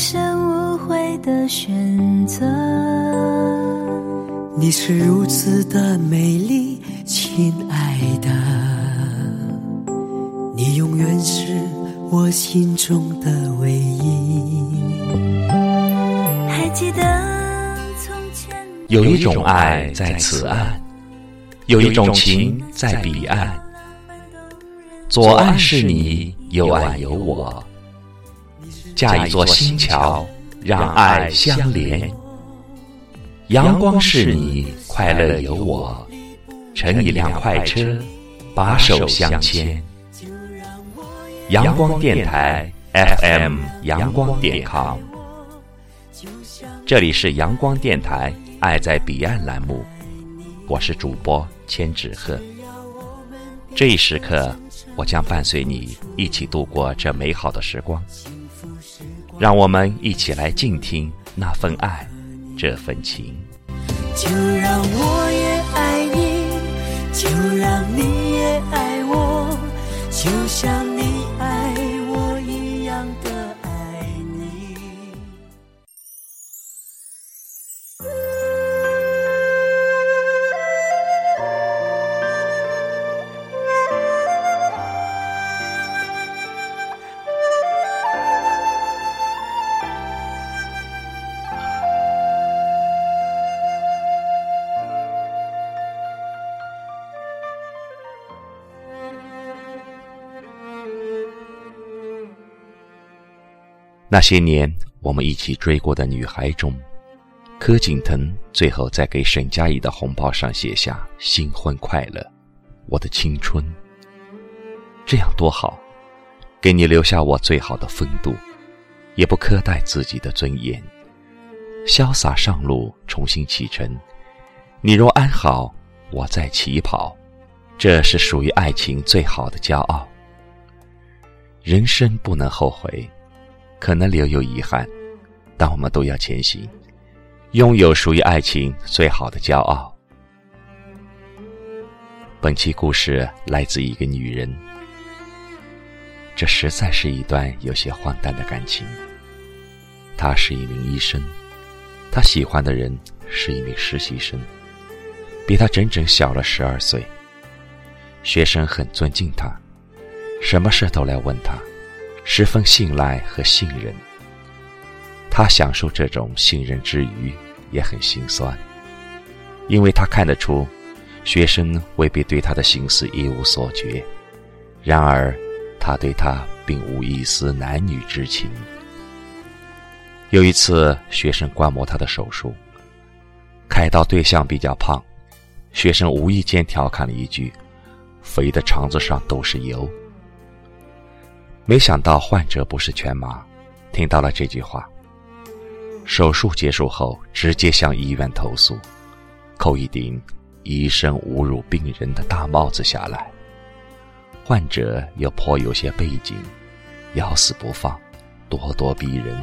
生无悔的选择。你是如此的美丽，亲爱的，你永远是我心中的唯一。还记得从前，有一种爱在此岸，有一种情在彼岸。左岸是你，右岸有我，架一座新桥，让爱相连。阳光是你，快乐有我，乘一辆快车，把手相牵。阳光电台 FM 阳光点 com，这里是阳光电台《爱在彼岸》栏目，我是主播千纸鹤。这一时刻，我将伴随你一起度过这美好的时光。让我们一起来静听那份爱，这份情。就让我那些年我们一起追过的女孩中，柯景腾最后在给沈佳宜的红包上写下“新婚快乐，我的青春”，这样多好，给你留下我最好的风度，也不苛待自己的尊严，潇洒上路，重新启程。你若安好，我在起跑，这是属于爱情最好的骄傲。人生不能后悔。可能留有遗憾，但我们都要前行，拥有属于爱情最好的骄傲。本期故事来自一个女人，这实在是一段有些荒诞的感情。他是一名医生，他喜欢的人是一名实习生，比他整整小了十二岁。学生很尊敬他，什么事都来问他。十分信赖和信任，他享受这种信任之余，也很心酸，因为他看得出，学生未必对他的心思一无所觉，然而，他对他并无一丝男女之情。有一次，学生观摩他的手术，开刀对象比较胖，学生无意间调侃了一句：“肥的肠子上都是油。”没想到患者不是全麻，听到了这句话，手术结束后直接向医院投诉，扣一顶医生侮辱病人的大帽子下来。患者又颇有些背景，咬死不放，咄咄逼人。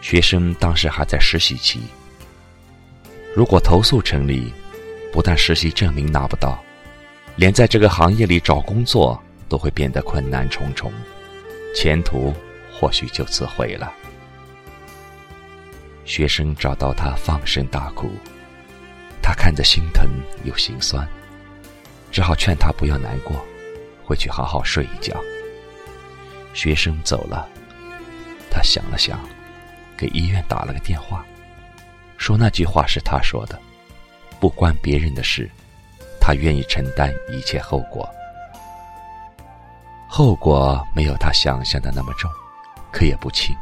学生当时还在实习期，如果投诉成立，不但实习证明拿不到，连在这个行业里找工作。都会变得困难重重，前途或许就此毁了。学生找到他，放声大哭，他看着心疼又心酸，只好劝他不要难过，回去好好睡一觉。学生走了，他想了想，给医院打了个电话，说那句话是他说的：“不关别人的事，他愿意承担一切后果。”后果没有他想象的那么重，可也不轻。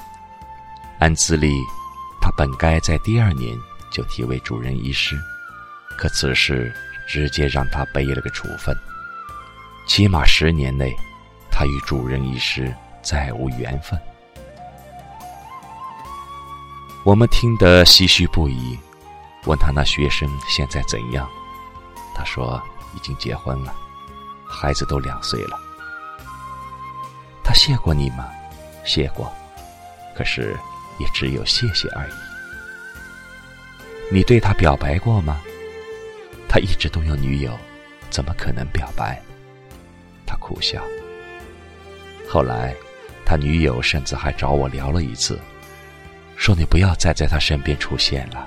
按资历，他本该在第二年就提为主任医师，可此事直接让他背了个处分，起码十年内，他与主任医师再无缘分。我们听得唏嘘不已，问他那学生现在怎样？他说已经结婚了，孩子都两岁了。他谢过你吗？谢过，可是也只有谢谢而已。你对他表白过吗？他一直都有女友，怎么可能表白？他苦笑。后来，他女友甚至还找我聊了一次，说你不要再在他身边出现了，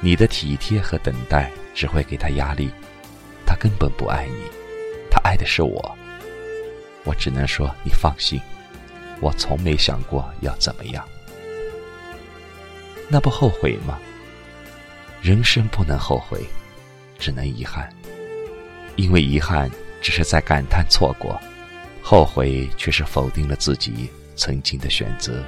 你的体贴和等待只会给他压力，他根本不爱你，他爱的是我。我只能说你放心，我从没想过要怎么样。那不后悔吗？人生不能后悔，只能遗憾。因为遗憾只是在感叹错过，后悔却是否定了自己曾经的选择。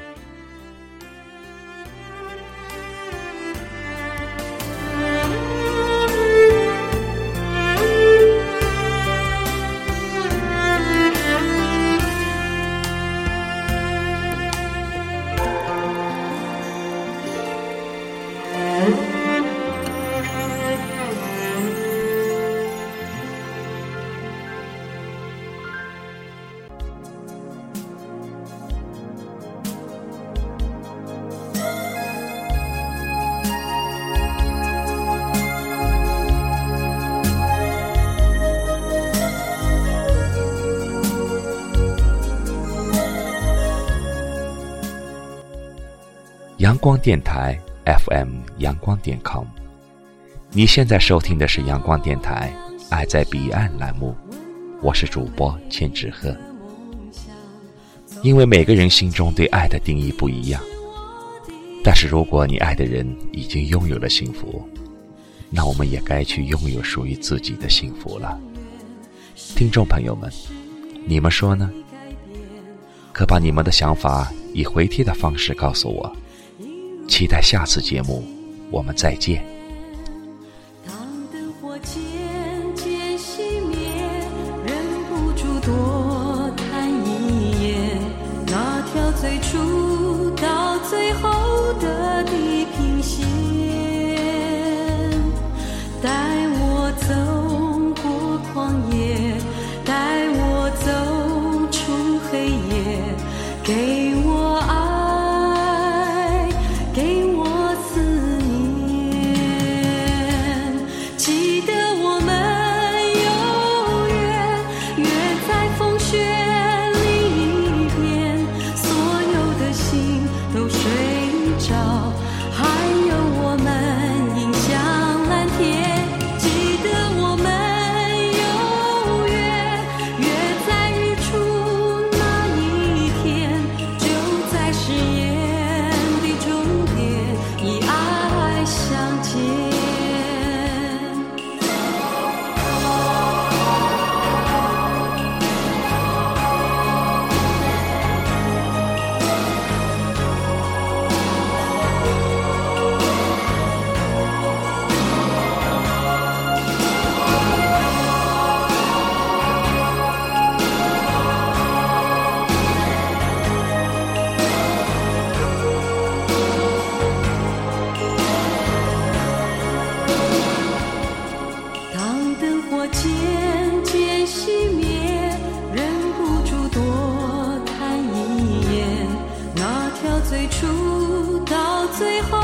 阳光电台 FM 阳光点 com，你现在收听的是阳光电台《爱在彼岸》栏目，我是主播千纸鹤。因为每个人心中对爱的定义不一样，但是如果你爱的人已经拥有了幸福，那我们也该去拥有属于自己的幸福了。听众朋友们，你们说呢？可把你们的想法以回帖的方式告诉我。期待下次节目，我们再见。最初到最后。